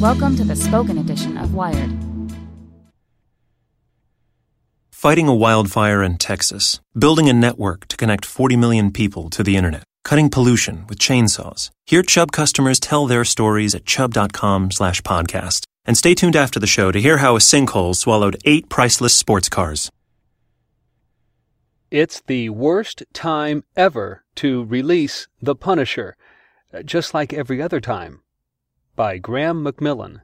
Welcome to the spoken edition of Wired. Fighting a wildfire in Texas, building a network to connect 40 million people to the internet, cutting pollution with chainsaws. Hear Chubb customers tell their stories at chubb.com slash podcast. And stay tuned after the show to hear how a sinkhole swallowed eight priceless sports cars. It's the worst time ever to release The Punisher, uh, just like every other time. By Graeme McMillan.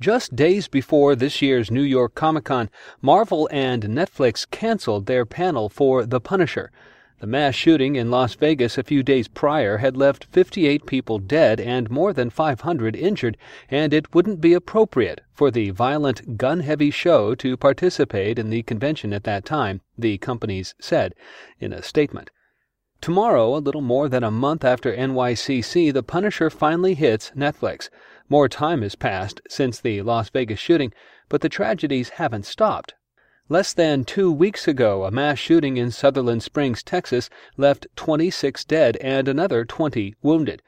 Just days before this year's New York Comic Con, Marvel and Netflix canceled their panel for The Punisher. The mass shooting in Las Vegas a few days prior had left 58 people dead and more than 500 injured, and it wouldn't be appropriate for the violent, gun heavy show to participate in the convention at that time, the companies said in a statement. Tomorrow, a little more than a month after NYCC, The Punisher finally hits Netflix. More time has passed since the Las Vegas shooting, but the tragedies haven't stopped. Less than two weeks ago, a mass shooting in Sutherland Springs, Texas, left 26 dead and another 20 wounded.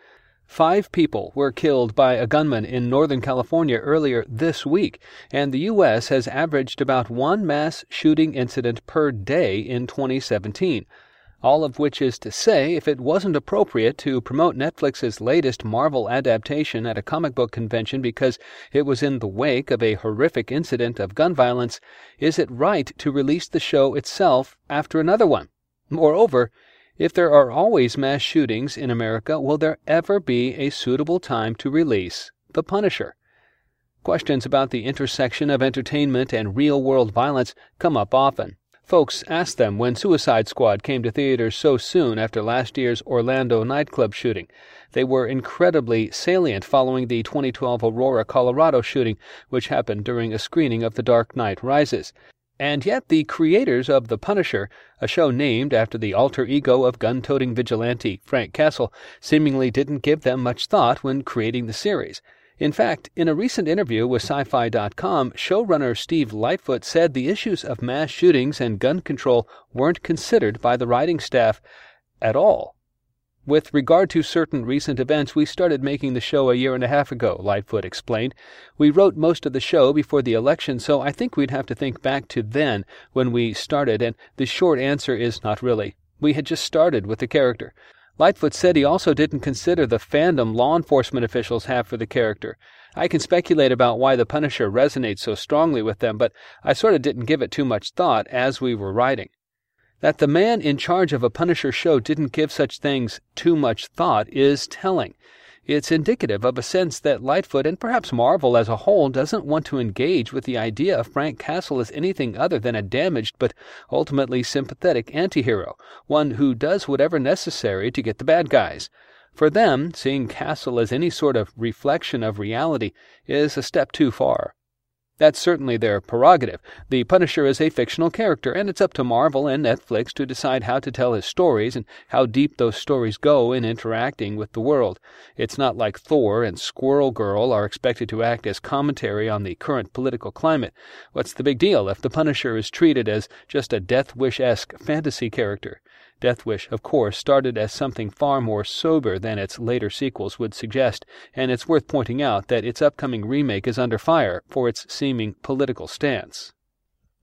Five people were killed by a gunman in Northern California earlier this week, and the U.S. has averaged about one mass shooting incident per day in 2017 all of which is to say, if it wasn't appropriate to promote Netflix's latest Marvel adaptation at a comic book convention because it was in the wake of a horrific incident of gun violence, is it right to release the show itself after another one? Moreover, if there are always mass shootings in America, will there ever be a suitable time to release The Punisher? Questions about the intersection of entertainment and real world violence come up often. Folks asked them when Suicide Squad came to theaters so soon after last year's Orlando nightclub shooting. They were incredibly salient following the 2012 Aurora, Colorado shooting, which happened during a screening of The Dark Knight Rises. And yet, the creators of The Punisher, a show named after the alter ego of gun toting vigilante Frank Castle, seemingly didn't give them much thought when creating the series. In fact, in a recent interview with Sci-Fi.com, showrunner Steve Lightfoot said the issues of mass shootings and gun control weren't considered by the writing staff at all. With regard to certain recent events, we started making the show a year and a half ago, Lightfoot explained. We wrote most of the show before the election, so I think we'd have to think back to then when we started, and the short answer is not really. We had just started with the character. Lightfoot said he also didn't consider the fandom law enforcement officials have for the character. I can speculate about why the Punisher resonates so strongly with them, but I sort of didn't give it too much thought as we were writing. That the man in charge of a Punisher show didn't give such things too much thought is telling. It's indicative of a sense that Lightfoot and perhaps Marvel as a whole doesn't want to engage with the idea of Frank Castle as anything other than a damaged but ultimately sympathetic antihero, one who does whatever necessary to get the bad guys. For them, seeing Castle as any sort of reflection of reality is a step too far. That's certainly their prerogative. The Punisher is a fictional character, and it's up to Marvel and Netflix to decide how to tell his stories and how deep those stories go in interacting with the world. It's not like Thor and Squirrel Girl are expected to act as commentary on the current political climate. What's the big deal if the Punisher is treated as just a Death Wish esque fantasy character? Death Wish, of course, started as something far more sober than its later sequels would suggest, and it's worth pointing out that its upcoming remake is under fire for its seeming political stance.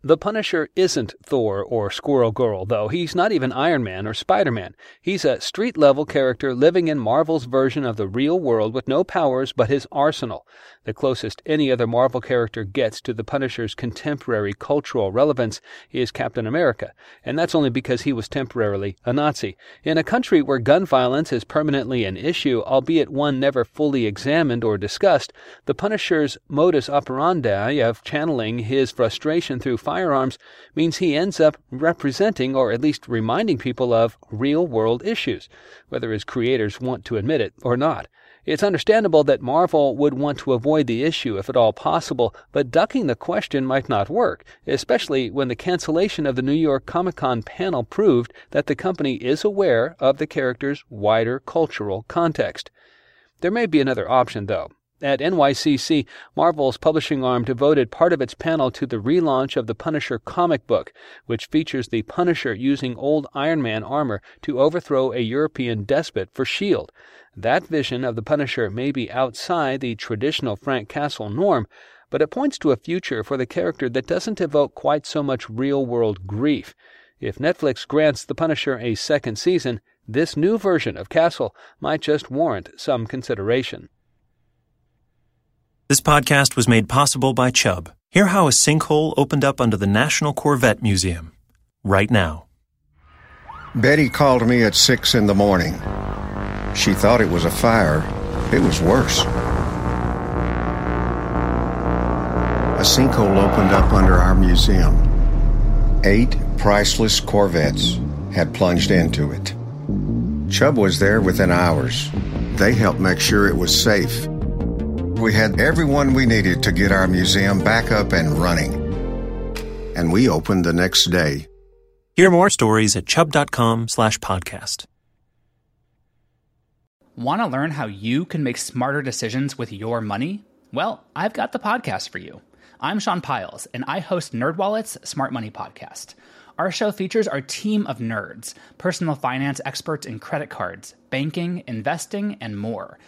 The Punisher isn't Thor or Squirrel Girl, though. He's not even Iron Man or Spider Man. He's a street level character living in Marvel's version of the real world with no powers but his arsenal, the closest any other Marvel character gets to the Punisher's contemporary cultural relevance is Captain America, and that's only because he was temporarily a Nazi. In a country where gun violence is permanently an issue, albeit one never fully examined or discussed, the Punisher's modus operandi of channeling his frustration through firearms means he ends up representing, or at least reminding people of, real world issues, whether his creators want to admit it or not. It's understandable that Marvel would want to avoid the issue if at all possible, but ducking the question might not work, especially when the cancellation of the New York Comic Con panel proved that the company is aware of the character's wider cultural context. There may be another option, though. At NYCC, Marvel's publishing arm devoted part of its panel to the relaunch of the Punisher comic book, which features the Punisher using old Iron Man armor to overthrow a European despot for S.H.I.E.L.D. That vision of the Punisher may be outside the traditional Frank Castle norm, but it points to a future for the character that doesn't evoke quite so much real world grief. If Netflix grants The Punisher a second season, this new version of Castle might just warrant some consideration. This podcast was made possible by Chubb. Hear how a sinkhole opened up under the National Corvette Museum. Right now. Betty called me at six in the morning. She thought it was a fire. It was worse. A sinkhole opened up under our museum. Eight priceless Corvettes had plunged into it. Chubb was there within hours. They helped make sure it was safe we had everyone we needed to get our museum back up and running. And we opened the next day. Hear more stories at chubb.com slash podcast. Want to learn how you can make smarter decisions with your money? Well, I've got the podcast for you. I'm Sean Pyles, and I host NerdWallet's Smart Money Podcast. Our show features our team of nerds, personal finance experts in credit cards, banking, investing, and more –